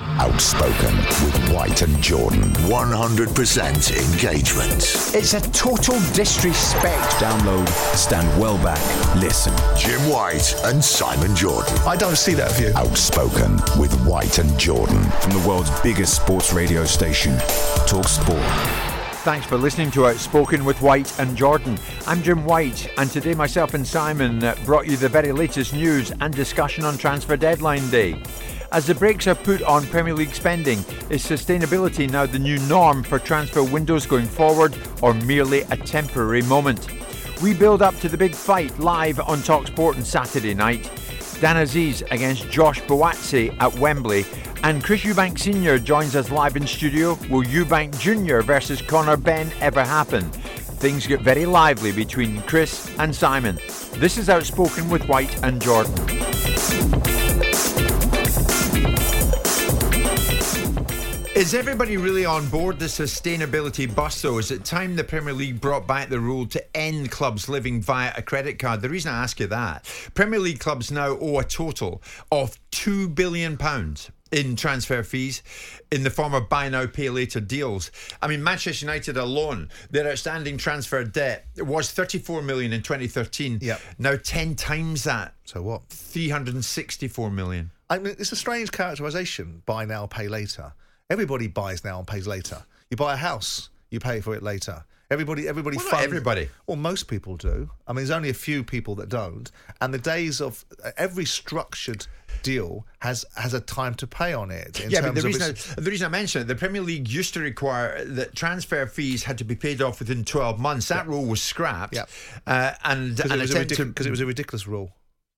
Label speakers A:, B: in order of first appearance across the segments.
A: Outspoken with White and Jordan. 100% engagement.
B: It's a total disrespect.
C: Download, stand well back, listen.
A: Jim White and Simon Jordan.
B: I don't see that view.
A: Outspoken with White and Jordan.
C: From the world's biggest sports radio station, Talk Sport.
D: Thanks for listening to Outspoken with White and Jordan. I'm Jim White, and today myself and Simon uh, brought you the very latest news and discussion on transfer deadline day. As the brakes are put on Premier League spending, is sustainability now the new norm for transfer windows going forward, or merely a temporary moment? We build up to the big fight live on Talksport on Saturday night. Dan Azeez against Josh Buatsi at Wembley, and Chris Eubank Sr. joins us live in studio. Will Eubank Jr. versus Conor Benn ever happen? Things get very lively between Chris and Simon. This is Outspoken with White and Jordan. Is everybody really on board the sustainability bus, though? Is it time the Premier League brought back the rule to end clubs living via a credit card? The reason I ask you that, Premier League clubs now owe a total of £2 billion in transfer fees in the form of buy now, pay later deals. I mean, Manchester United alone, their outstanding transfer debt was 34 million in 2013.
B: Yep.
D: Now 10 times that.
B: So what?
D: 364 million.
B: I mean, it's a strange characterisation. Buy now, pay later. Everybody buys now and pays later. You buy a house, you pay for it later. Everybody, everybody,
D: Well, not everybody.
B: Well, most people do. I mean, there's only a few people that don't. And the days of uh, every structured deal has has a time to pay on it. In
D: yeah, but the reason, I, the reason I mentioned it, the Premier League used to require that transfer fees had to be paid off within 12 months. That rule was scrapped.
B: Yeah.
D: Uh, and
B: because it, was a ridic-
D: to-
B: it was a ridiculous rule.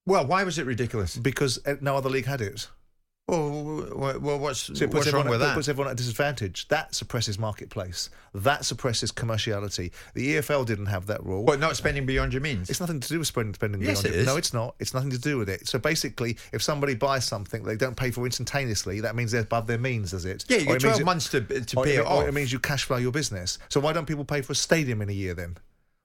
D: Well, why was it ridiculous?
B: Because uh, no other league had it.
D: Well, well, well what's,
B: So it puts
D: what's wrong with
B: it
D: that?
B: puts everyone at a disadvantage. That suppresses marketplace. That suppresses commerciality. The EFL didn't have that rule.
D: But not spending beyond your means.
B: It's nothing to do with spending spending
D: Yes,
B: beyond
D: it is.
B: No, it's not. It's nothing to do with it. So basically, if somebody buys something they don't pay for instantaneously, that means they're above their means, does it?
D: Yeah, you get
B: it means
D: 12
B: it-
D: months to, to pay
B: it,
D: it
B: or
D: off.
B: it means you cash flow your business. So why don't people pay for a stadium in a year then?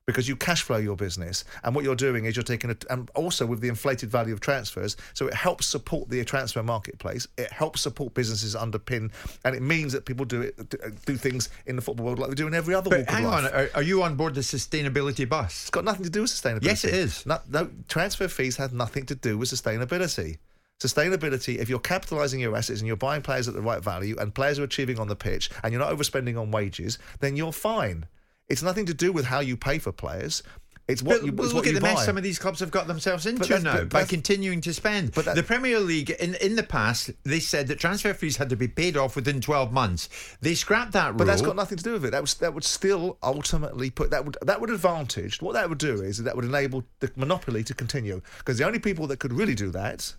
B: Because you cash flow your business, and what you're doing is you're taking a, and also with the inflated value of transfers, so it helps support the transfer marketplace. It helps support businesses underpin, and it means that people do it do things in the football world like they do in every other
D: but hang on, are, are you on board the sustainability bus?
B: It's got nothing to do with sustainability.
D: Yes, it is.
B: No, no, transfer fees have nothing to do with sustainability. Sustainability, if you're capitalising your assets and you're buying players at the right value and players are achieving on the pitch and you're not overspending on wages, then you're fine. It's nothing to do with how you pay for players. It's what
D: But
B: you, it's
D: look
B: what
D: at the mess some of these clubs have got themselves into now by continuing to spend.
B: but that-
D: the Premier League, in in the past, they said that transfer fees had to be paid off within 12 months. They scrapped that rule.
B: But that's got nothing to do with it. That was that would still ultimately put that would that would advantage. What that would do is that would enable the monopoly to continue because the only people that could really do that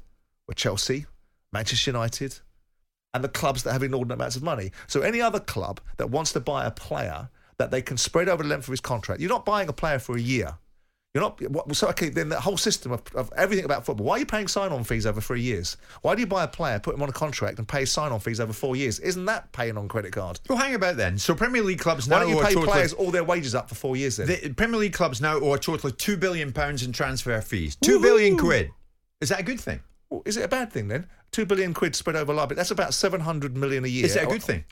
B: were Chelsea, Manchester United, and the clubs that have inordinate amounts of money. So any other club that wants to buy a player that they can spread over the length of his contract, you're not buying a player for a year. You're not so okay. Then the whole system of, of everything about football. Why are you paying sign-on fees over three years? Why do you buy a player, put him on a contract, and pay sign-on fees over four years? Isn't that paying on credit card?
D: Well, hang about then. So Premier League clubs now
B: Why don't you pay players all their wages up for four years then?
D: The Premier League clubs now owe a total of two billion pounds in transfer fees. Two billion quid. Is that a good thing?
B: Well, is it a bad thing then? Two billion quid spread over liability. That's about seven hundred million a year.
D: Is it a good thing?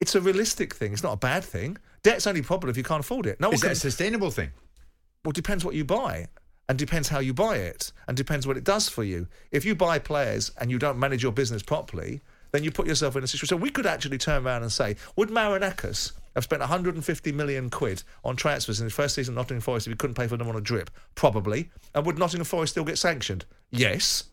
B: It's a realistic thing. It's not a bad thing. Debt's only a problem if you can't afford it. No
D: Is
B: can.
D: a sustainable thing?
B: Well, it depends what you buy. And depends how you buy it, and depends what it does for you. If you buy players and you don't manage your business properly, then you put yourself in a situation. So we could actually turn around and say, would Marinakis have spent 150 million quid on transfers in his first season at Nottingham Forest if he couldn't pay for them on a drip? Probably. And would Nottingham Forest still get sanctioned? Yes.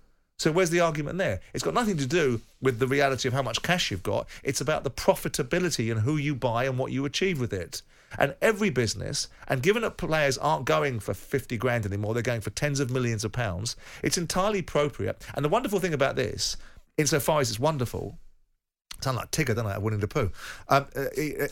B: So where's the argument there? It's got nothing to do with the reality of how much cash you've got. It's about the profitability and who you buy and what you achieve with it. And every business, and given that players aren't going for 50 grand anymore, they're going for tens of millions of pounds, it's entirely appropriate. And the wonderful thing about this, insofar as it's wonderful, sound like Tigger, don't I? Winnie the Pooh. Um, uh, uh, uh, uh,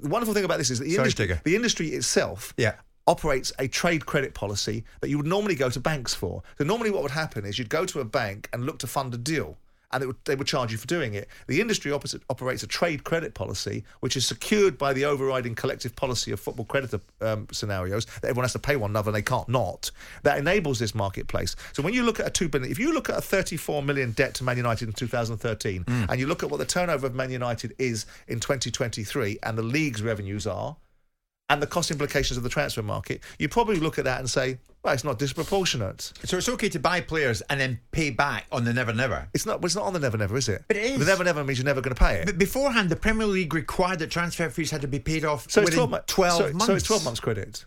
B: the wonderful thing about this is the
D: Sorry,
B: industry,
D: Tigger.
B: the industry itself
D: Yeah.
B: Operates a trade credit policy that you would normally go to banks for. So normally what would happen is you'd go to a bank and look to fund a deal. And it would, they would charge you for doing it. The industry opposite operates a trade credit policy, which is secured by the overriding collective policy of football creditor um, scenarios that everyone has to pay one another and they can't not. That enables this marketplace. So when you look at a two billion, if you look at a 34 million debt to Man United in 2013, and you look at what the turnover of Man United is in 2023, and the league's revenues are, and the cost implications of the transfer market, you probably look at that and say, well, it's not disproportionate.
D: So it's okay to buy players and then pay back on the Never Never.
B: It's not. It's not on the never never, is it?
D: But it is.
B: The never never means you're never going to pay it.
D: But beforehand, the Premier League required that transfer fees had to be paid off
B: so it's
D: within
B: 12, mo-
D: 12
B: so,
D: months.
B: So it's 12 months credit.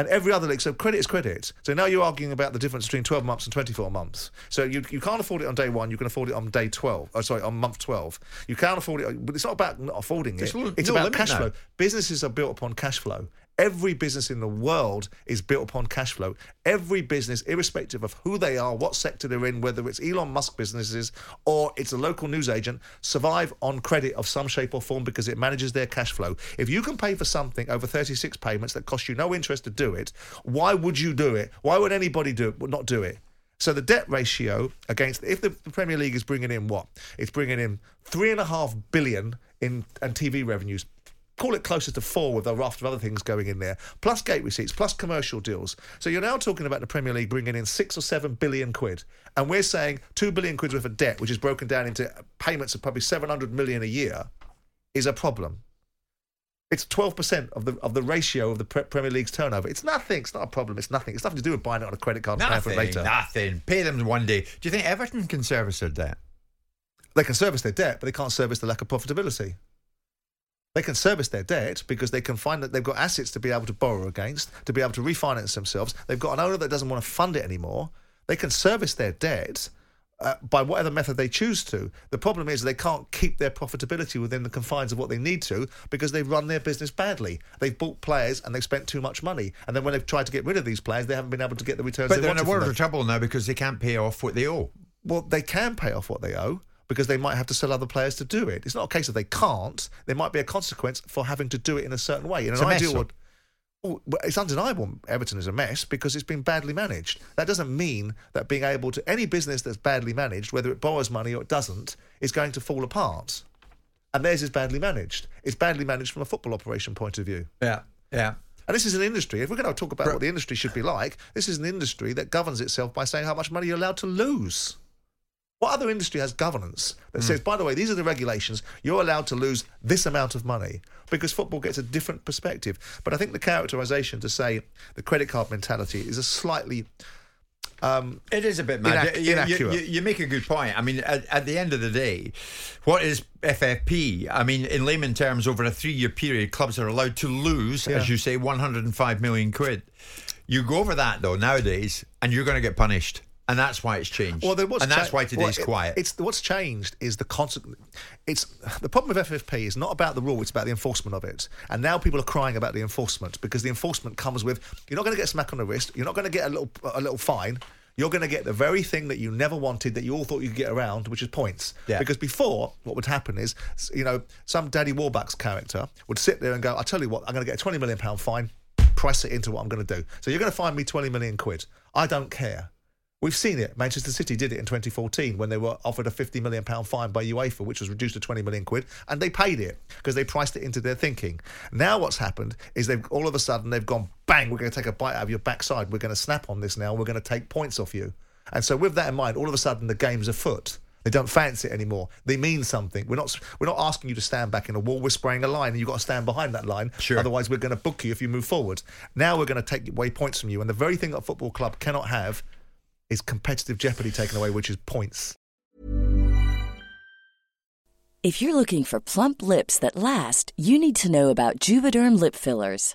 B: And every other league, so credit is credit. So now you're arguing about the difference between 12 months and 24 months. So you, you can't afford it on day one, you can afford it on day 12. Oh, sorry, on month 12. You can't afford it, but it's not about not affording it. It's
D: no
B: about cash
D: now.
B: flow. Businesses are built upon cash flow. Every business in the world is built upon cash flow. Every business, irrespective of who they are, what sector they're in, whether it's Elon Musk businesses or it's a local news agent, survive on credit of some shape or form because it manages their cash flow. If you can pay for something over 36 payments that cost you no interest to do it, why would you do it? Why would anybody do it? Not do it? So the debt ratio against if the, the Premier League is bringing in what? It's bringing in three and a half billion in and TV revenues. Call it closer to four with a raft of other things going in there, plus gate receipts, plus commercial deals. So you're now talking about the Premier League bringing in six or seven billion quid, and we're saying two billion quid worth of debt, which is broken down into payments of probably 700 million a year, is a problem. It's 12% of the of the ratio of the Pre- Premier League's turnover. It's nothing. It's not a problem. It's nothing. It's nothing to do with buying it on a credit card and paying for it later.
D: nothing. Pay them one day. Do you think Everton can service their debt?
B: They can service their debt, but they can't service the lack of profitability. They can service their debt because they can find that they've got assets to be able to borrow against, to be able to refinance themselves. They've got an owner that doesn't want to fund it anymore. They can service their debt uh, by whatever method they choose to. The problem is they can't keep their profitability within the confines of what they need to because they've run their business badly. They've bought players and they've spent too much money. And then when they've tried to get rid of these players, they haven't been able to get the returns
D: But
B: they
D: they're in a world of trouble now because they can't pay off what they owe.
B: Well, they can pay off what they owe because they might have to sell other players to do it. It's not a case of they can't. There might be a consequence for having to do it in a certain way. In
D: It's
B: an ideal world, oh, well, it's undeniable Everton is a mess because it's been badly managed. That doesn't mean that being able to any business that's badly managed, whether it borrows money or it doesn't, is going to fall apart. And theirs is badly managed. It's badly managed from a football operation point of view.
D: Yeah, yeah.
B: And this is an industry. If we're going to talk about what the industry should be like, this is an industry that governs itself by saying how much money you're allowed to lose. What other industry has governance that says, by the way, these are the regulations, you're allowed to lose this amount of money? Because football gets a different perspective. But I think the characterization to say the credit card mentality is a slightly. Um,
D: It is a bit mad.
B: Inac-
D: You- you,
B: inaccurate.
D: you- you make a good point. I mean, at, at the end of the day, what is FFP? I mean, in layman terms, over a three-year period, clubs are allowed to lose,
B: Yeah.
D: as you say, 105 million quid. You go over that though nowadays, and you're going to get punished, and that's why it's changed.
B: Well, there was
D: and that's why today's
B: well, it-
D: quiet.
B: It's what's changed is the constant. It's the problem with FFP is not about the rule; it's about the enforcement of it. And now people are crying about the enforcement because the enforcement comes with you're not going to get a smack on the wrist, you're not going to get a little a little fine. You're going to get the very thing that you never wanted, that you all thought you could get around, which is points.
D: Yeah.
B: Because before, what would happen is, you know, some Daddy Warbucks character would sit there and go, "I tell you what, I'm going to get a 20 million pound fine, price it into what I'm going to do. So you're going to find me 20 million quid. I don't care. We've seen it. Manchester City did it in 2014 when they were offered a 50 million pound fine by UEFA, which was reduced to 20 million quid, and they paid it because they priced it into their thinking. Now what's happened is they've all of a sudden they've gone bang. We're going to take a bite out of your backside. We're going to snap on this now. We're going to take points off you. And so with that in mind, all of a sudden the game's afoot. They don't fancy it anymore. They mean something. We're not. We're not asking you to stand back in a wall. We're spraying a line, and you've got to stand behind that line.
D: Sure.
B: Otherwise, we're going to book you if you move forward. Now we're going to take away points from you, and the very thing that a football club cannot have is competitive jeopardy taken away, which is points.
E: If you're looking for plump lips that last, you need to know about Juvederm lip fillers.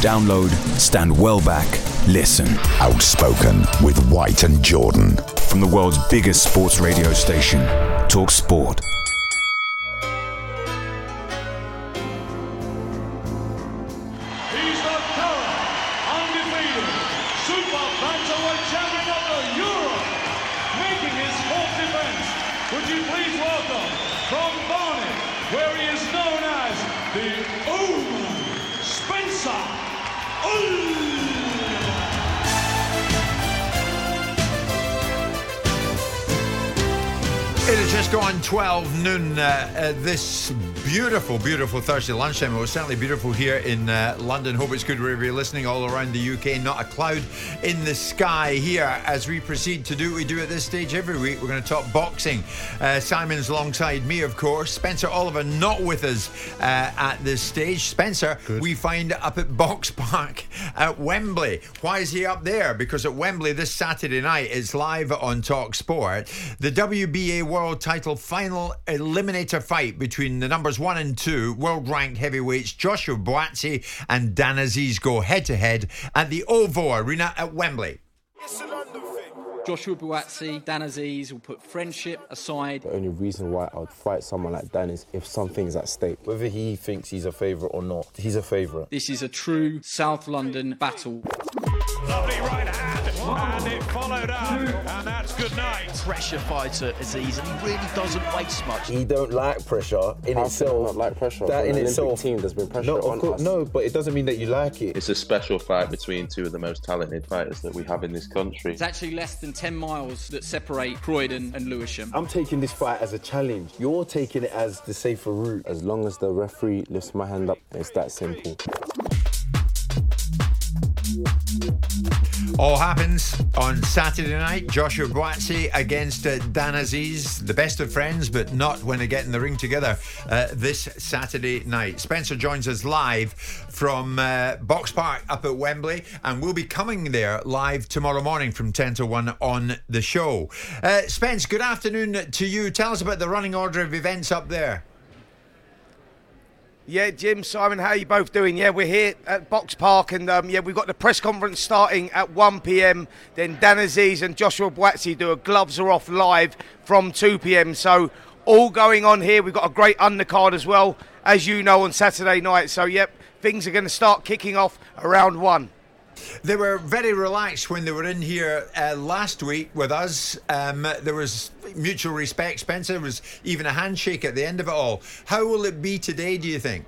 C: Download, stand well back, listen.
A: Outspoken with White and Jordan.
C: From the world's biggest sports radio station, Talk Sport.
D: It has just gone 12 noon uh, uh, this beautiful, beautiful Thursday lunchtime. It was certainly beautiful here in uh, London. Hope it's good wherever you're listening all around the UK. Not a cloud in the sky here as we proceed to do what we do at this stage every week. We're going to talk boxing. Uh, Simon's alongside me, of course. Spencer Oliver not with us uh, at this stage. Spencer, we find up at Box Park at Wembley. Why is he up there? Because at Wembley this Saturday night, it's live on Talk Sport. The WBA World Title final eliminator fight between the numbers one and two world ranked heavyweights Joshua Buatsi and Dan Azeez go head to head at the OVO Arena at Wembley.
F: Joshua Buatsi, Dan Azeez will put friendship aside.
G: The only reason why I would fight someone like Dan is if something's at stake. Whether he thinks he's a favourite or not, he's a favourite.
F: This is a true South London battle.
H: Lovely right hand, and it followed up, and that's good night.
I: Pressure fighter Azeez, and he really doesn't waste much.
G: He don't like pressure in
J: How
G: itself.
J: not like pressure?
G: That in itself.
J: team, there's been pressure
G: no,
J: on
G: of course,
J: us.
G: no, but it doesn't mean that you like it.
K: It's a special fight between two of the most talented fighters that we have in this country.
F: It's actually less than 10 miles that separate Croydon and Lewisham.
G: I'm taking this fight as a challenge. You're taking it as the safer route.
J: As long as the referee lifts my hand up, it's that simple.
D: All happens on Saturday night. Joshua Buatsi against uh, Dan Azeez, the best of friends, but not when they get in the ring together uh, this Saturday night. Spencer joins us live from uh, Box Park up at Wembley, and we'll be coming there live tomorrow morning from 10 to 1 on the show. Uh, Spence, good afternoon to you. Tell us about the running order of events up there.
L: Yeah, Jim, Simon, how are you both doing? Yeah, we're here at Box Park, and um, yeah, we've got the press conference starting at 1 p.m. Then Dan Azeez and Joshua Buatsi do a gloves are off live from 2 p.m. So all going on here. We've got a great undercard as well, as you know, on Saturday night. So yep, things are going to start kicking off around one.
D: They were very relaxed when they were in here uh, last week with us. Um, there was mutual respect, Spencer. Was even a handshake at the end of it all. How will it be today, do you think?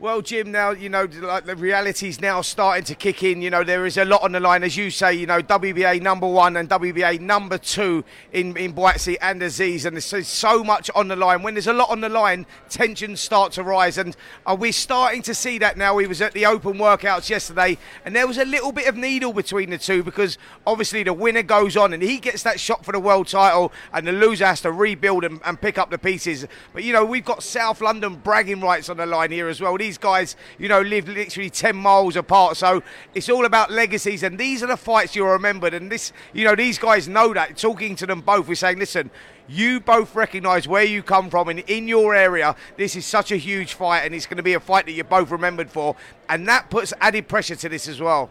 L: Well, Jim, now you know like the reality's now starting to kick in. You know there is a lot on the line, as you say. You know WBA number one and WBA number two in in Buatsi and Azeez, and there's so much on the line. When there's a lot on the line, tensions start to rise, and uh, we're starting to see that now. We was at the open workouts yesterday, and there was a little bit of needle between the two because obviously the winner goes on and he gets that shot for the world title, and the loser has to rebuild and, and pick up the pieces. But you know we've got South London bragging rights on the line here as well. These guys, you know, live literally 10 miles apart. So it's all about legacies. And these are the fights you're remembered. And this, you know, these guys know that. Talking to them both, we're saying, listen, you both recognise where you come from and in your area this is such a huge fight and it's going to be a fight that you're both remembered for and that puts added pressure to this as well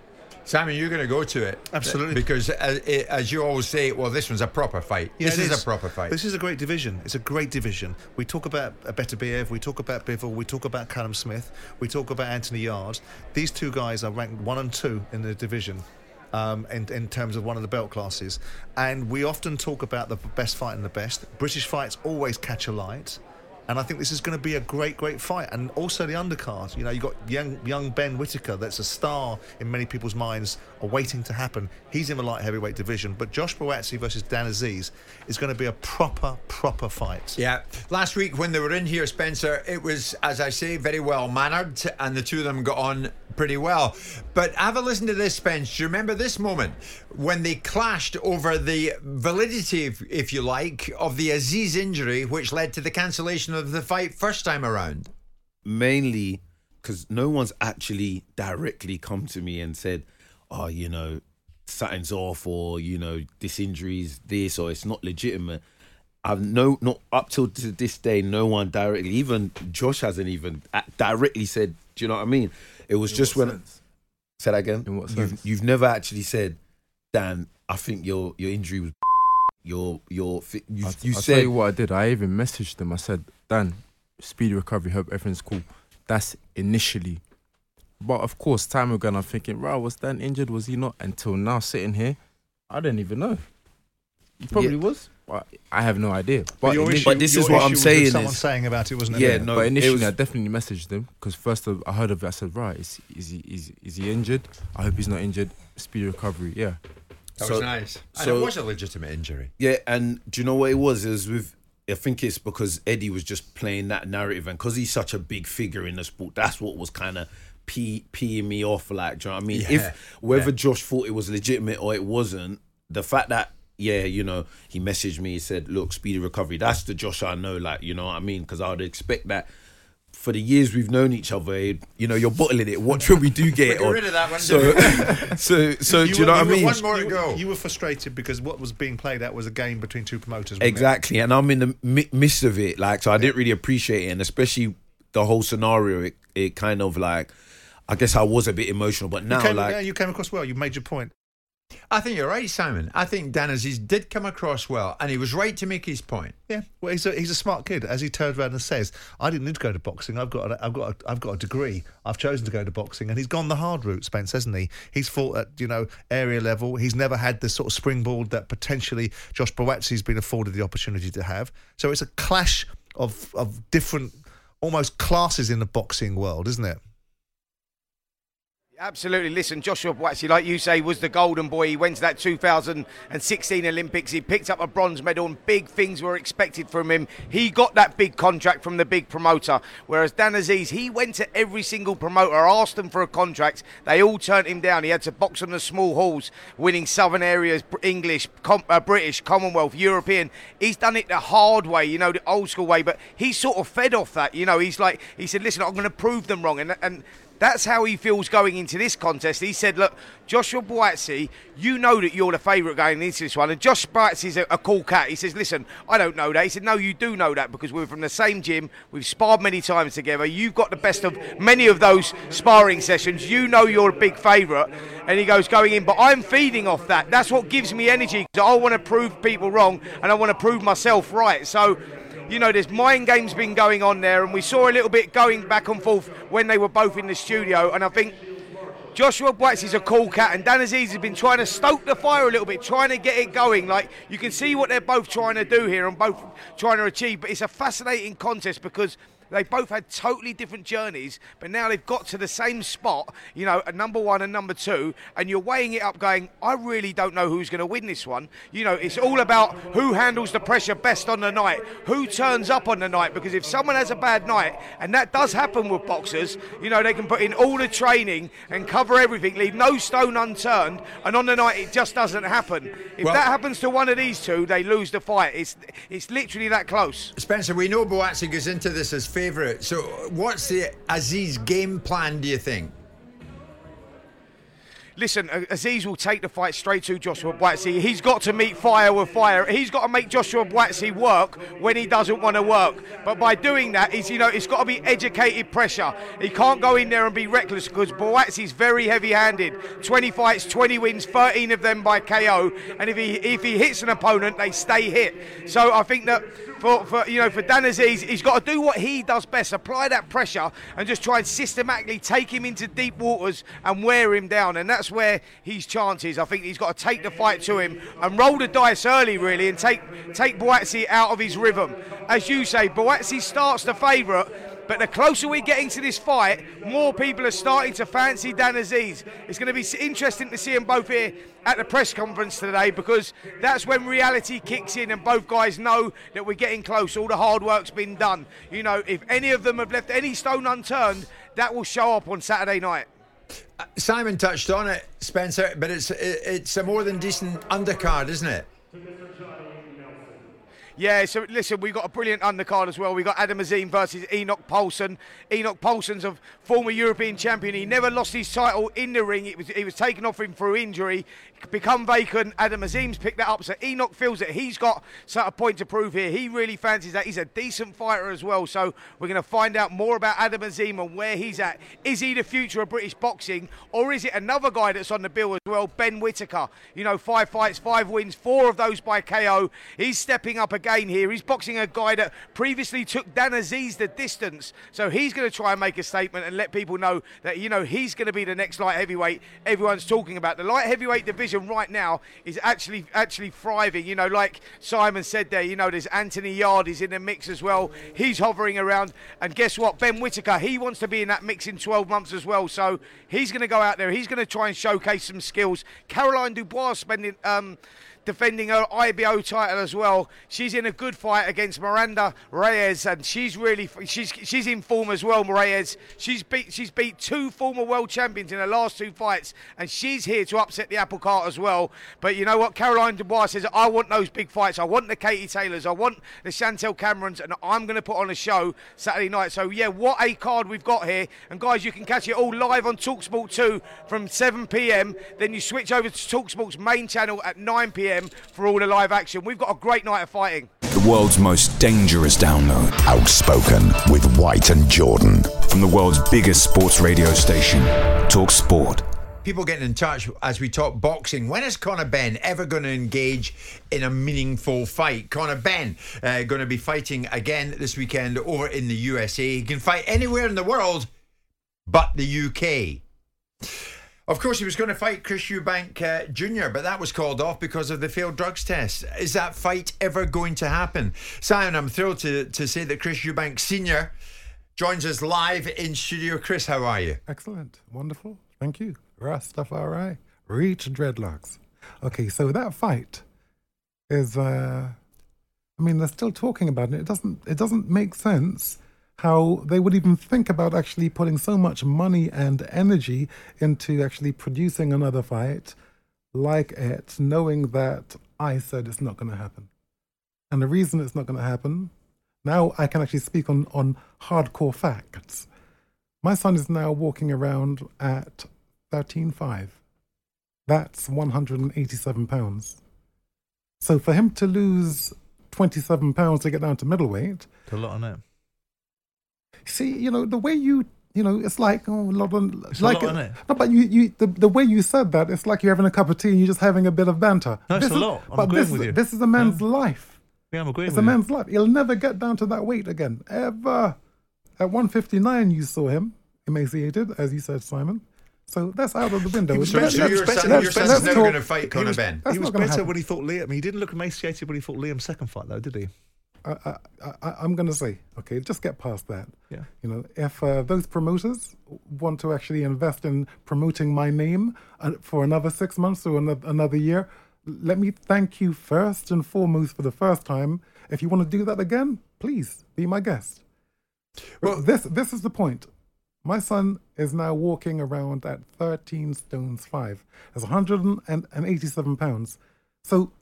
D: Simon, you're going to go to it.
B: Absolutely.
D: Because, uh, it, as you always say, well, this one's a proper fight.
B: Yeah,
D: this
B: it
D: is. a proper fight.
B: This is a great division. It's a great division. We talk about a Beterbiev, we talk about Bivol, we talk about Callum Smith, we talk about Anthony Yarde. These two guys are ranked one and two in the division. Um, in, in terms of one of the belt classes, and we often talk about the best fight and the best. British fights always catch a light, and I think this is going to be a great, great fight. And also the undercard. You know, you've got young, young Ben Whitaker, that's a star in many people's minds, are waiting to happen. He's in the light heavyweight division, but Josh Buatsi versus Dan Azeez is going to be a proper, proper fight.
D: Yeah. Last week when they were in here, Spencer, it was, as I say, very well mannered, and the two of them got on pretty well. But have a listen to this, Spence. Do you remember this moment when they clashed over the validity, if, you like, of the Azeez injury, which led to the cancellation of the fight first time around?
M: Mainly because no one's actually directly come to me and said, oh, you know, something's off or, you know, this injury's this or it's not legitimate. I've no not up till to this day, no one directly, even Josh hasn't even uh, directly said. Do you know what I mean? It was just when. Say that again.
J: In what
M: You've, you've never actually said, Dan. I think your your injury was. Your your you,
J: I'll,
M: you
J: I'll
M: said
J: tell you what I did. I even messaged them. I said, Dan, speedy recovery. Hope everything's cool. That's initially. But of course, time ago, I'm thinking, right, was Dan injured? Was he not? Until now, sitting here, I don't even know. He probably was. I have no idea. But,
B: your
J: ini-
B: issue-
M: But this is what I'm saying
B: with Someone
M: is-
B: saying about it, wasn't it?
M: Yeah, no,
J: but initially,
M: was-
J: I definitely messaged them because first of, I heard of it. I said, right, is, is he is, is he injured? I hope he's not injured. Speedy recovery. Yeah.
D: That
M: So-
D: was nice. And it was a legitimate injury.
M: Yeah, and do you know what it was? It was with. I think it's because Eddie was just playing that narrative, and because he's such a big figure in the sport, that's what was kind of pee, peeing me off. Like, do you know what I mean?
D: Yeah,
M: If whether
D: yeah.
M: Josh thought it was legitimate or it wasn't, the fact that yeah, you know, he messaged me, he said, "Look, speedy recovery." That's the Josh I know. Like, you know what I mean? Because I would expect that. For the years we've known each other, you know, you're bottling it. What when we do get it on.
D: rid of that one,
M: So, so, so, do you know
B: were-
M: what I mean?
D: one more to
B: you,
D: go.
B: You were frustrated because what was being played out was a game between two promoters. wasn't it?
M: Exactly, and I'm in the mi- midst of it, like so. I didn't really appreciate it, and especially the whole scenario. It, it kind of like, I guess I was a bit emotional, but now
B: you came,
M: like,
B: yeah, you came across well. You made your point.
D: I think you're right, Simon. I think Dan Azeez did come across well, and he was right to make his point.
B: Yeah, well, he's a he's a smart kid. As he turned around and says, "I didn't need to go to boxing. I've got a, I've got a, I've got a degree. I've chosen to go to boxing." And he's gone the hard route, Spence, hasn't he? He's fought at you know area level. He's never had the sort of springboard that potentially Josh Buatsi's been afforded the opportunity to have. So it's a clash of of different, almost classes in the boxing world, isn't it?
L: Absolutely. Listen, Joshua Buatsi, like you say, was the golden boy. He went to that 2016 Olympics. He picked up a bronze medal, and big things were expected from him. He got that big contract from the big promoter. Whereas Dan Azeez, he went to every single promoter, asked them for a contract. They all turned him down. He had to box on the small halls, winning Southern areas, English, com- uh, British, Commonwealth, European. He's done it the hard way, you know, the old school way. But he sort of fed off that. You know, he's like, he said, listen, I'm going to prove them wrong. And, and That's how he feels going into this contest. He said, "Look, Joshua Buatsi, you know that you're the favourite going into this one." And Josh Buatsi's a, a cool cat. He says, "Listen, I don't know that." He said, "No, you do know that because we're from the same gym. We've sparred many times together. You've got the best of many of those sparring sessions. You know you're a big favourite." And he goes, "Going in, but I'm feeding off that. That's what gives me energy. I want to prove people wrong and I want to prove myself right." So you know, there's mind games been going on there, and we saw a little bit going back and forth when they were both in the studio. And I think Joshua Boats is a cool cat, and Dan Azeez has been trying to stoke the fire a little bit, trying to get it going. Like you can see what they're both trying to do here, and both trying to achieve. But it's a fascinating contest because. They both had totally different journeys, but now they've got to the same spot, you know, a number one and number two, and you're weighing it up going, I really don't know who's going to win this one. You know, it's all about who handles the pressure best on the night, who turns up on the night, because if someone has a bad night, and that does happen with boxers, you know, they can put in all the training and cover everything, leave no stone unturned, and on the night it just doesn't happen. If
D: Well-
L: that happens to one of these two, they lose the fight. It's, it's literally that close.
D: Spencer, we know Buatsi goes into this as favourite. So, what's the Azeez game plan, do you think?
L: Listen, Azeez will take the fight straight to Joshua Buatsi. He's got to meet fire with fire. He's got to make Joshua Buatsi work when he doesn't want to work. But by doing that, he's, you know, it's got to be educated pressure. He can't go in there and be reckless because Buatsi's very heavy-handed. 20 fights, 20 wins, 13 of them by KO. And if he if he hits an opponent, they stay hit. So I think that for, for you know for Dan Azeez, he's got to do what he does best, apply that pressure, and just try and systematically take him into deep waters and wear him down. And that's where his chances. I think he's got to take the fight to him and roll the dice early, really, and take take Buatsi out of his rhythm. As you say, Buatsi starts the favourite. But the closer we get into this fight, more people are starting to fancy Dan Azeez. It's going to be interesting to see them both here at the press conference today because that's when reality kicks in and both guys know that we're getting close. All the hard work's been done. You know, if any of them have left any stone unturned, that will show up on Saturday night.
D: Uh, Simon touched on it, Spencer, but it's it's a more than decent undercard, isn't it?
L: Yeah, so listen, we've got a brilliant undercard as well. We've got Adam Azim versus Enock Poulsen. Enock Poulsen's a former European champion. He never lost his title in the ring. It was he was taken off him through injury, become vacant. Adam Azim's picked that up. So Enock feels that he's got of point to prove here. He really fancies that. He's a decent fighter as well. So we're going to find out more about Adam Azim and where he's at. Is he the future of British boxing, or is it another guy that's on the bill as well, Ben Whitaker? You know, five fights, five wins, four of those by KO. He's stepping up again here. He's boxing a guy that previously took Dan Azeez the distance. So he's going to try and make a statement and let people know that, you know, he's going to be the next light heavyweight everyone's talking about. The light heavyweight division right now is actually actually thriving. You know, like Simon said there, you know, there's Anthony Yarde is in the mix as well. He's hovering around. And guess what? Ben Whitaker, he wants to be in that mix in 12 months as well. So he's going to go out there. He's going to try and showcase some skills. Caroline Dubois spending. Um, defending her IBO title as well. She's in a good fight against Miranda Reyes, and she's really she's she's in form as well. Reyes, she's beat she's beat two former world champions in her last two fights, and she's here to upset the apple cart as well. But you know what, Caroline Dubois says, I want those big fights. I want the Katie Taylors. I want the Chantelle Camerons, and I'm going to put on a show Saturday night. So yeah, what a card we've got here. And guys, you can catch it all live on Talksport 2 from 7 p.m. Then you switch over to Talksport's main channel at 9 p.m. for all the live action. We've got a great night of fighting.
C: The world's most dangerous download.
A: Outspoken with White and Jordan.
C: From the world's biggest sports radio station, Talk Sport.
D: People getting in touch as we talk boxing. When is Conor Benn ever going to engage in a meaningful fight? Conor Benn uh, going to be fighting again this weekend over in the USA. He can fight anywhere in the world but the UK. Of course, he was going to fight Chris Eubank uh, Jr., but that was called off because of the failed drugs test. Is that fight ever going to happen? Simon, I'm thrilled to, to say that Chris Eubank Sr. joins us live in studio. Chris, how are you?
N: Excellent. Wonderful. Thank you. Rastafari. Reach dreadlocks. Okay, so that fight is uh I mean they're still talking about it. It doesn't it doesn't make sense how they would even think about actually putting so much money and energy into actually producing another fight like it, knowing that I said it's not gonna happen. And the reason it's not gonna happen, now I can actually speak on, on hardcore facts. My son is now walking around at 13.5. That's 187 pounds. So for him to lose 27 pounds to get down to middleweight,
B: It's a lot on it.
N: See, you know, the way you, you know, it's like, oh, a lot on,
B: It's a
N: like,
B: lot, innit?
N: no, but you, you, the, the way you said that, it's like you're having a cup of tea and you're just having a bit of banter.
B: No, it's
N: This
B: a
N: is-
B: lot. I'm
N: but
B: agreeing
N: this,
B: with
N: is-
B: you.
N: this is a man's life.
B: Yeah, I'm agreeing
N: It's a
B: with you.
N: man's life. He'll never get down to that weight again, ever. At 159, you saw him emaciated, as you said, Simon. So that's out of the window.
B: He was
N: Let's-
B: better- he was
N: let's-
B: better-
N: let's-
B: he was
N: let's
B: better- He was, he was better
N: happen.
B: when he thought Liam. He didn't look emaciated when he thought Liam's second fight, though, did he?
N: I, I, I, I'm going to say, okay, just get past that.
B: Yeah.
N: You know, if uh, those promoters want to actually invest in promoting my name uh, for another six months or another, another year, let me thank you first and foremost for the first time. If you want to do that again, please be my guest. Well, this this is the point. My son is now walking around at 13 stones 5. That's 187 pounds. So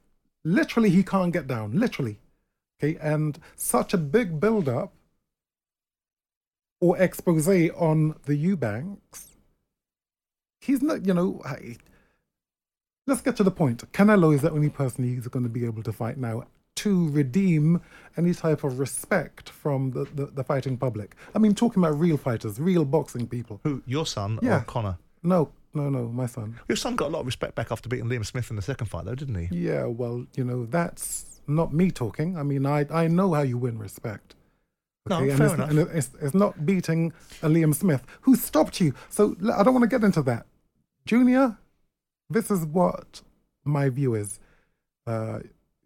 N: literally he can't get down, literally. Okay, and such a big build up or expose on the Eubanks, he's not, you know, I- let's get to the point. Canelo is the only person he's going to be able to fight now to redeem any type of respect from the, the, the fighting public. I mean, talking about real fighters, real boxing people.
B: Who? Your son
N: Yeah.
B: or Conor?
N: No, no, no, my son.
B: Your son got a lot of respect back after beating Liam Smith in the second fight, though, didn't he?
N: Yeah, well, you know, that's not me talking. I mean, I, I know how you win respect.
B: No,
N: and
B: fair
N: it's,
B: enough.
N: and it's, it's not beating a Liam Smith who stopped you. So I don't want to get into that. Junior, this is what my view is. Uh,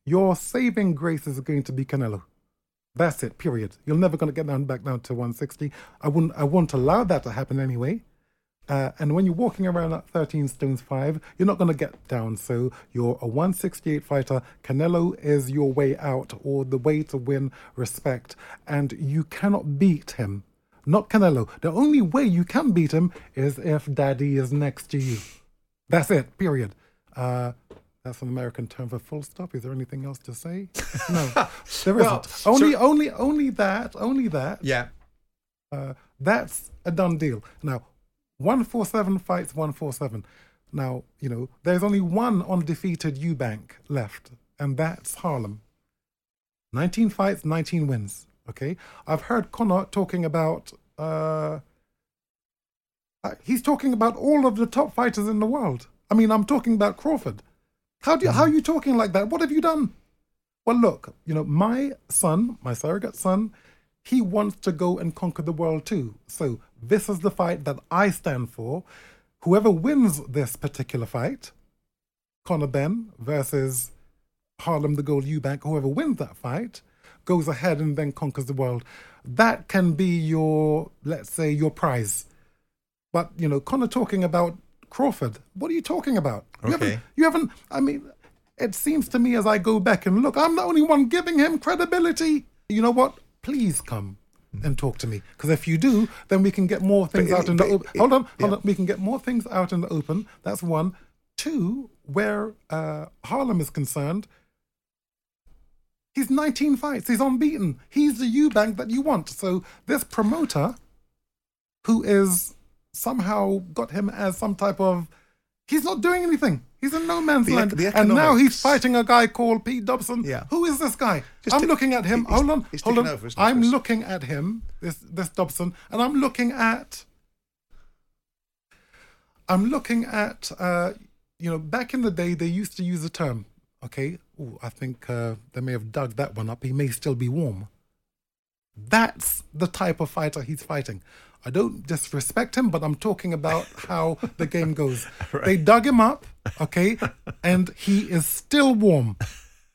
N: your saving grace is going to be Canelo. That's it, period. You're never going to get down back down to 160. I wouldn't I won't allow that to happen anyway. Uh, and when you're walking around at 13 stones 5, you're not going to get down. So you're a 168 fighter. Canelo is your way out or the way to win respect. And you cannot beat him. Not Canelo. The only way you can beat him is if daddy is next to you. That's it, period. Uh, that's an American term for full stop. Is there anything else to say? No, there
D: Well,
N: isn't. Only,
D: so-
N: only, only that. Only that.
D: Yeah.
N: Uh, that's a done deal. Now, 147 fights 147. Now, you know, there's only one undefeated Eubank left, and that's Harlem. 19 fights, 19 wins. Okay. I've heard Conor talking about, uh, uh, he's talking about all of the top fighters in the world. I mean, I'm talking about Crawford. How do you, how are you talking like that? What have you done? Well, look, you know, my son, my surrogate son, he wants to go and conquer the world too. So this is the fight that I stand for. Whoever wins this particular fight, Conor Ben versus Harlem the Gold Eubank, whoever wins that fight goes ahead and then conquers the world. That can be your, let's say, your prize. But you know, Conor talking about Crawford. What are you talking about? You
D: Okay.
N: haven't, you haven't. I mean, it seems to me as I go back and look, I'm the only one giving him credibility. You know what? Please come and talk to me, because if you do, then we can get more things
B: it-
N: out in the open. Hold on, hold
B: yeah.
N: on. We can get more things out in the open. That's one. Two, where uh, Harlem is concerned, He's 19 fights. He's unbeaten. He's the Eubank that you want. So this promoter, who is somehow got him as some type of, he's not doing anything. He's in no man's
B: The
N: land.
B: the
N: and now he's fighting a guy called Pete Dobson.
B: Yeah.
N: Who is this guy?
B: Just
N: I'm
B: ti-
N: looking at him. hold on. hold on.
B: over,
N: I'm looking at him, this this Dobson, and I'm looking at. I'm looking at. Uh, you know, back in the day, they used to use the term. Okay, Ooh, I think uh, they may have dug that one up. He may still be warm. That's the type of fighter he's fighting. I don't disrespect him, but I'm talking about how the game goes. They dug him up, okay, and he is still warm.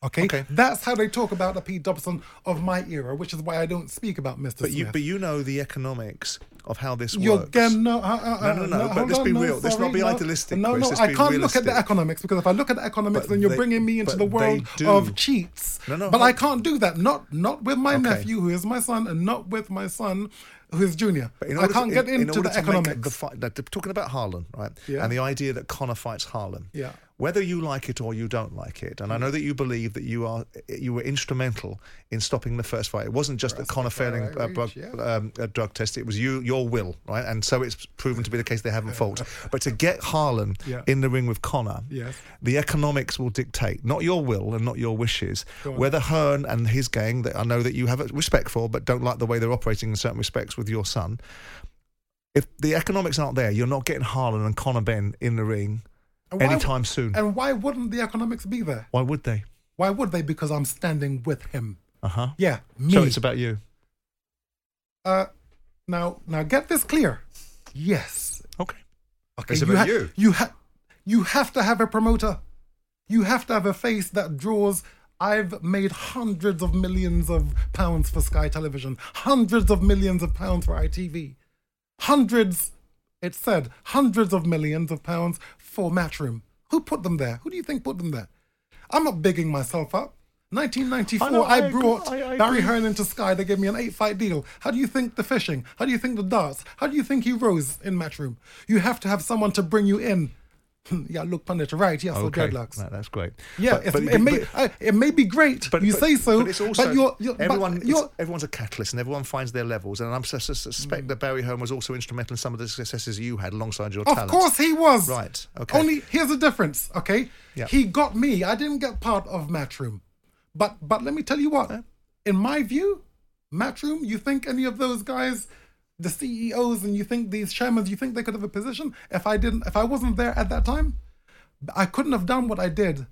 N: Okay?
B: Okay.
N: that's how they talk about the Pete Dobson of my era, which is why I don't speak about Mr.
B: But
N: Smith.
B: you, but you know the economics of how this
N: You're
B: works.
N: again no, uh, uh,
B: No, no, no, but let's
N: on,
B: be
N: no,
B: real. Let's not be
N: no.
B: idealistic,
N: No, no, I can't look at the economics because if I look at the economics,
B: But
N: then you're
B: they-
N: bringing me into the world of cheats.
B: No, no,
N: but
B: hold-
N: I can't do that. Not not with my
B: Okay.
N: nephew who is my son, and not with my son who is junior.
B: But in
N: I can't
B: to,
N: get
B: in, in
N: into
B: order
N: the economics.
B: The fight, talking about Harlem, right?
N: Yeah.
B: And the idea that Conor fights Harlem.
N: Yeah.
B: Whether you like it or you don't like it, and I know that you believe that you are you were instrumental in stopping the first fight. It wasn't just that Conor failing a, drug, um, a drug test; it was you, your will, right? And so it's proven to be the case they haven't fought. But to get Harlem
N: Yeah.
B: in the ring with Conor,
N: Yes.
B: the economics will dictate, not your will and not your wishes, whether Hearn and his gang, that I know that you have respect for, but don't like the way they're operating in certain respects with your son. If the economics aren't there, you're not getting Harlem and Conor Benn in the ring
N: And why-
B: anytime soon.
N: And why wouldn't the economics be there?
B: Why would they?
N: Why would they? Because I'm standing with him.
B: Uh huh.
N: Yeah, me.
B: So it's about you.
N: Uh, now, now get this clear. Yes.
B: Okay.
N: Okay.
D: It's about
N: ha-
D: you.
N: You have you have to have a promoter. You have to have a face that draws. I've made hundreds of millions of pounds for Sky Television, hundreds of millions of pounds for ITV, hundreds. It said hundreds of millions of pounds for Matchroom. Who put them there? Who do you think put them there? I'm not bigging myself up. 1994,
B: I know,
N: I,
B: I
N: brought
B: I- I
N: Barry. Hearn into Sky. They gave me an eight-fight deal. How do you think the fishing? How do you think the darts? How do you think he rose in Matchroom? You have to have someone to bring you in. yeah, look, pundit, right? Yes,
B: okay.
N: or dreadlocks.
B: No, that's great.
N: Yeah,
B: But- but-
N: it, may,
B: but-
N: uh, it may be great. But you say so,
B: but it's also
N: you're, you're,
B: everyone.
N: you're,
B: everyone's a catalyst, and everyone finds their levels. And I'm sus- suspect that Barry Hearn was also instrumental in some of the successes you had alongside your
N: Of
B: talent.
N: course he was.
B: Right. Okay.
N: Only here's the difference, okay?
B: Yeah.
N: He got me. I didn't get part of Matchroom. But but let me tell you what. In my view, Matchroom, you think any of those guys, the CEOs and you think these chairmen, you think they could have a position? If I didn't if I wasn't there at that time, I couldn't have done what I did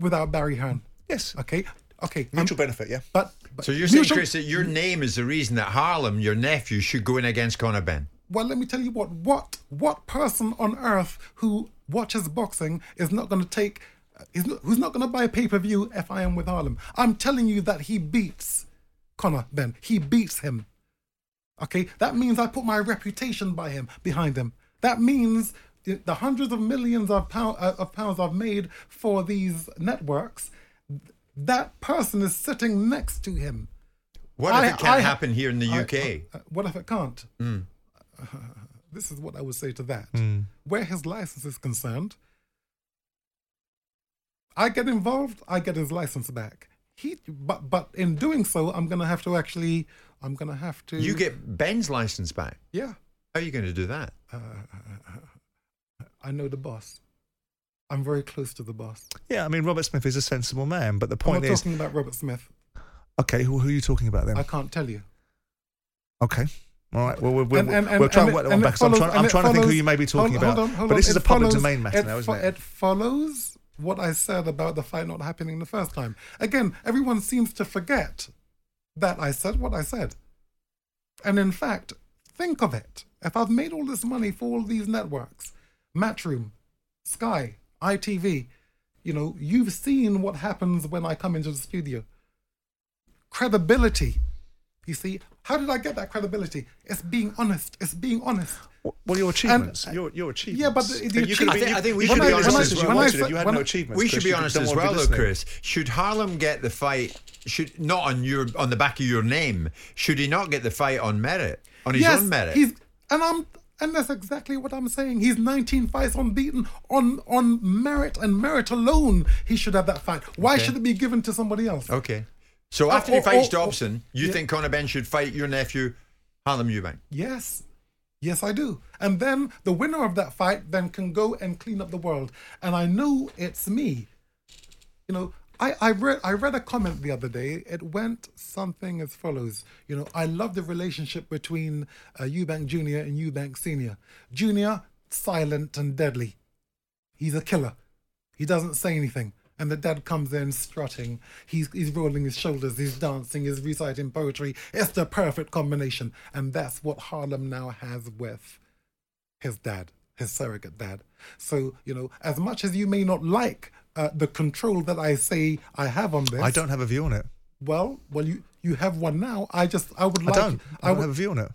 N: without Barry Hearn.
B: Yes.
N: Okay. Okay.
B: Mutual benefit, yeah.
N: But, but
D: So you're saying,
N: mutual-
D: Chris, that your name is the reason that Harlem, your nephew, should go in against Conor Benn?
N: Well, let me tell you what. What what person on earth who watches boxing is not going to take? Is not, who's not going to buy a pay per view if I am with Harlem? I'm telling you that he beats Conor. Benn, he beats him. Okay, that means I put my reputation by him behind him. That means the, hundreds of millions of pound, uh, of pounds I've made for these networks. That person is sitting next to him.
D: What
N: I-
D: if it can't
N: I-
D: happen here in the
N: I-
D: UK?
N: uh, what if it can't?
D: Mm.
N: this is what I would say to that.
B: Mm.
N: Where his license is concerned, I get involved, I get his license back. He, but but in doing so, I'm gonna have to actually, I'm gonna have to.
D: You get Benn's license back.
N: Yeah.
D: How are you going to do that?
N: Uh, uh, uh, uh, I know the boss. I'm very close to the boss.
B: Yeah, I mean Robert Smith is a sensible man, but the point
N: I'm
B: point
N: not
B: is,
N: talking about Robert Smith.
B: okay, who, who are you talking about then?
N: I can't tell you.
B: Okay. All right. Well, we're, we'll,
N: And- and- and-
B: we'll try and,
N: and
B: work
N: it-
B: that one
N: and it
B: back. So I'm trying, I'm
N: it
B: trying to think who you may be talking
N: hold-
B: about.
N: hold on, hold
B: but
N: on.
B: this is
N: It
B: a public
N: follows-
B: domain matter
N: it
B: now, isn't
N: fo-
B: it?
N: It follows what I said about the fight not happening the first time. Again, everyone seems to forget that I said what I said. And in fact, think of it. If I've made all this money for all these networks, Matchroom, Sky, ITV, you know, you've seen what happens when I come into the studio. Credibility. You see, how did I get that credibility? It's being honest. It's being honest.
B: Well, your achievements. Uh, your, your achievements.
N: Yeah, but the, the
B: You could
D: I
B: be-
D: think,
B: you-
D: I think we
B: you
D: should be
B: be
D: honest
B: honest
D: as well.
B: wanted if you had no achievements.
D: We should be honest as
B: want to be
D: well, though. Chris. Should Harlem get the fight? Should not on your on the back of your name? Should he not get the fight on merit, on his
N: yes,
D: own merit?
N: He's and I'm and that's exactly what I'm saying. He's 19 fights unbeaten on on merit and merit alone. He should have that fight. Why
D: Okay.
N: should it be given to somebody else?
D: Okay. So
N: Oh,
D: after he
N: oh,
D: fights
N: oh, oh,
D: Dobson, you
N: yeah.
D: think Conor Benn should fight your nephew, Harlem Eubank?
N: Yes. Yes, I do. And then the winner of that fight then can go and clean up the world. And I know it's me. You know, I, I read I read a comment the other day. It went something as follows. You know, I love the relationship between uh, Eubank Jr. and Eubank Sr. Jr. silent and deadly. He's a killer. He doesn't say anything. And the dad comes in strutting. He's he's rolling his shoulders. He's dancing. He's reciting poetry. It's the perfect combination. And that's what Harlem now has with his dad, his surrogate dad. So you know, as much as you may not like uh, the control that I say I have on this,
B: I don't have a view on it.
N: Well, well, you you have one now. I just I would
B: I
N: like.
B: don't. I don't
N: would-
B: have a view on it.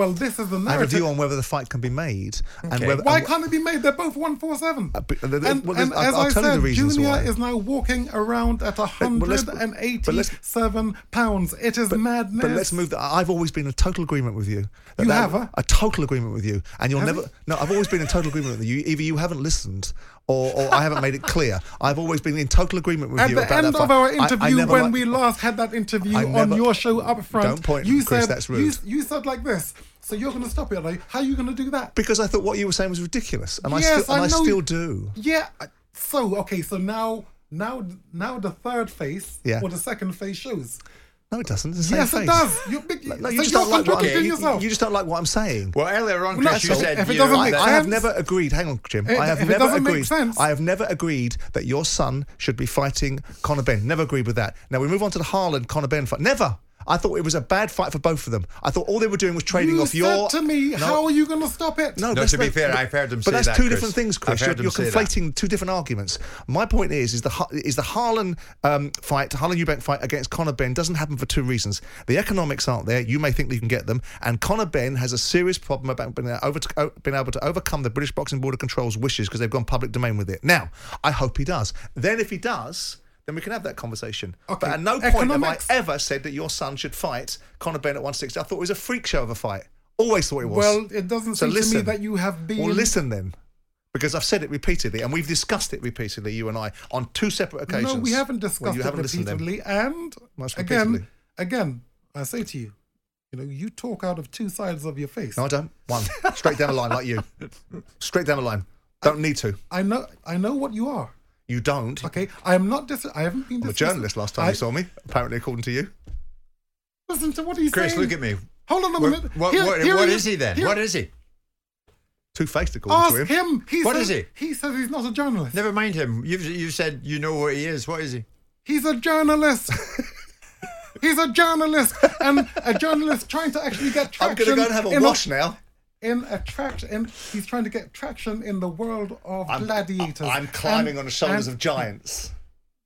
N: Well, this is the
B: I have a view on whether the fight can be made and whether.
N: Why
B: and-
N: can't it be made? They're both one four seven.
B: Uh, but uh, the- the-
N: And,
B: well,
N: and
B: I'll-
N: as
B: I'll
N: I
B: tell you the
N: said,
B: reasons
N: Junior
B: why.
N: is now walking around at
B: well, let's- but
N: 187 pounds. It is madness.
B: But let's move. The, I've always been in total agreement with you. That
N: You
B: that-
N: have, huh?
B: a total agreement with you, and you'll
N: Have
B: never.
N: you?
B: No, I've always been in total agreement with you. Either you haven't listened, or, or I haven't made it clear. I've always been in total agreement with you At
N: the
B: about
N: end
B: that
N: of our
B: I- I
N: interview, when we last had that interview
B: I
N: on your show up front,
B: Don't point,
N: you
B: Chris,
N: said
B: that's
N: You,
B: rude.
N: you said like this. So you're going to stop it? Like, how are you going to do that?
B: because I thought what you were saying was ridiculous, and I still, and
N: I
B: I, still do.
N: Yeah. So okay. So now, now, now the third face
B: Yeah.
N: or the second face shows.
B: No, it doesn't. It's the
N: Yes,
B: same
N: it
B: face.
N: does. You're big,
B: No, you just
N: you're
B: don't like what I'm,
N: contradicting
B: you,
N: yourself.
B: you just don't like what I'm saying.
D: Well, earlier on,
N: Well,
D: Chris, you said
N: If it
D: you-
N: doesn't
B: I,
N: make
B: I have never agreed. Hang on, Jim.
N: If-
B: I have
N: if it
B: never
N: doesn't make
B: agreed.
N: sense-
B: I have never agreed that your son should be fighting Conor Benn. Never agreed with that. Now we move on to the Harlem Conor Benn fight. Never. I thought it was a bad fight for both of them. I thought all they were doing was trading
N: you
B: off
N: said
B: your.
N: to me,
B: No.
N: how are you going to stop it?
B: No,
D: No,
B: that's
D: to be fair, I've heard them
B: But
D: say
B: that's
D: that,
B: two
D: Chris.
B: different things,
D: I've
B: Chris.
D: heard
B: You're, you're
D: say that.
B: conflating two different arguments. My point is, is the is the Harlem um, fight, Harlem Eubank fight against Conor Benn doesn't happen for two reasons. The economics aren't there. You may think that you can get them, and Conor Benn has a serious problem about being, over to, o- being able to overcome the British Boxing Board of Control's wishes because they've gone public domain with it. Now, I hope he does. Then, if he does. Then we can have that conversation. But at no point
N: Economics-
B: have I ever said that your son should fight Conor Benn at 160. I thought it was a freak show of a fight. Always thought it was.
N: Well, it doesn't
B: So
N: seem to me that you have been.
B: Well, listen then, because I've said it repeatedly, and we've discussed it repeatedly, you and I, on two separate occasions.
N: No, we haven't
B: Well,
N: discussed
B: you
N: it
B: haven't listened
N: repeatedly. And
B: Most
N: again,
B: repeatedly.
N: again, I say to you, you know, you talk out of two sides of your face.
B: No, I don't. One, straight down the line, like you. Straight down the line. Don't need to.
N: I know, I know what you are.
B: You don't.
N: Okay, I am not. Dis- I haven't been.
B: I'm a journalist. Last time
N: I-
B: you saw me, apparently, according to you.
N: Listen to what he's
D: Chris,
N: saying.
D: Chris, look at me.
N: Hold on a minute.
D: what,
N: Here-
D: what-
N: here
D: what
N: he
D: is he then?
N: Here-
D: What is he?
B: Two faced, according
N: Ask
B: to him.
N: him. He
D: What
N: says,
D: is
N: He says he's not a journalist.
D: Never mind him. You've you said you know what he is. What is he?
N: He's a journalist. he's a journalist, and a journalist trying to actually get traction.
B: I'm going to go and have a wash now.
N: In attraction, in, he's trying to get traction in the world of gladiators.
B: I'm climbing
N: And-
B: on the shoulders
N: and-
B: of giants.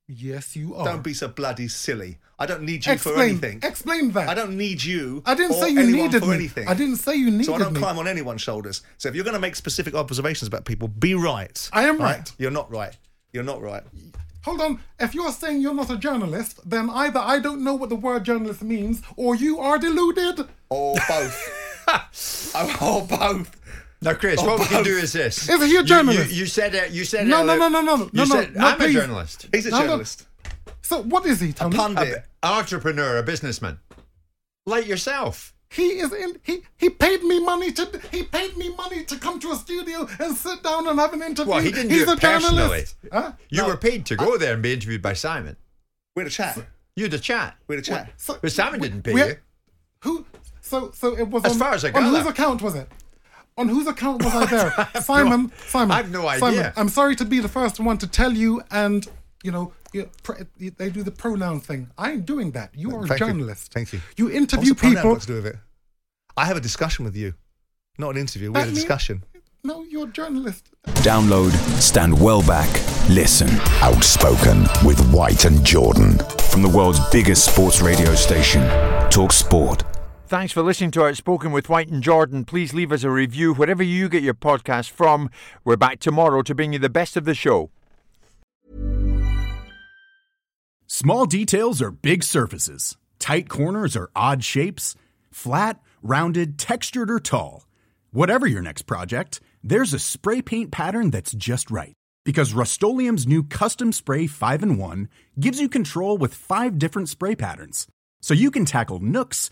N: Yes, you are.
B: Don't be so bloody silly. I don't need you for anything.
N: Explain that.
B: I don't need you.
N: I didn't say you needed
B: for
N: me.
B: anything.
N: I didn't say you needed me.
B: So I don't
N: me.
B: climb on anyone's shoulders. So if you're going to make specific observations about people, be right.
N: I am right.
B: You're not right. You're not right.
N: Hold on. If you're saying you're not a journalist, then either I don't know what the word journalist means, or you are deluded.
B: Or both. or oh, oh, both.
D: Now, Chris,
B: Oh,
D: what we can do is this.
N: If you're a journalist?
D: You, you said it. You said
N: No,
D: it.
N: no, no, no, no,
D: You
N: no, no,
D: said
N: no,
D: I'm
N: please.
D: a journalist.
B: He's a
N: No, no.
B: journalist.
N: So what is he, Tony?
B: Pundit.
D: An entrepreneur, a businessman, like yourself.
N: He is in. He he paid me money to. He paid me money to come to a studio and sit down and have an interview.
D: Well, he didn't
N: He's
D: do it
N: a journalist.
D: personally.
N: Huh?
D: You were paid to go there and be interviewed by Simon.
B: We had a chat.
D: You had a chat.
B: We had a chat.
N: So,
D: But Simon didn't pay
N: we-
D: you.
N: Who? So so it was
D: As
N: on,
D: far as I
N: on whose account was it? On whose account was I there? Simon. Simon.
D: I have no
N: Simon,
D: idea.
N: I'm sorry to be the first one to tell you, and you know. you- They do the pronoun thing. I ain't doing that. You are a
B: Thank you.
N: journalist.
B: Thank you.
N: You interview
B: What's
N: people.
B: got to do with it? I have a discussion with you, not an interview. We had a
N: mean-
B: discussion.
N: No, you're a journalist.
C: Download, stand well back, listen.
A: Outspoken with White and Jordan.
C: From the world's biggest sports radio station, talkSPORT.
D: Thanks for listening to Outspoken with White and Jordan. Please leave us a review wherever you get your podcast from. We're back tomorrow to bring you the best of the show.
O: Small details are big surfaces. Tight corners are odd shapes. Flat, rounded, textured, or tall. Whatever your next project, there's a spray paint pattern that's just right. Because Rust-Oleum Custom Spray 5 in 1 gives you control with five different spray patterns. So you can tackle nooks,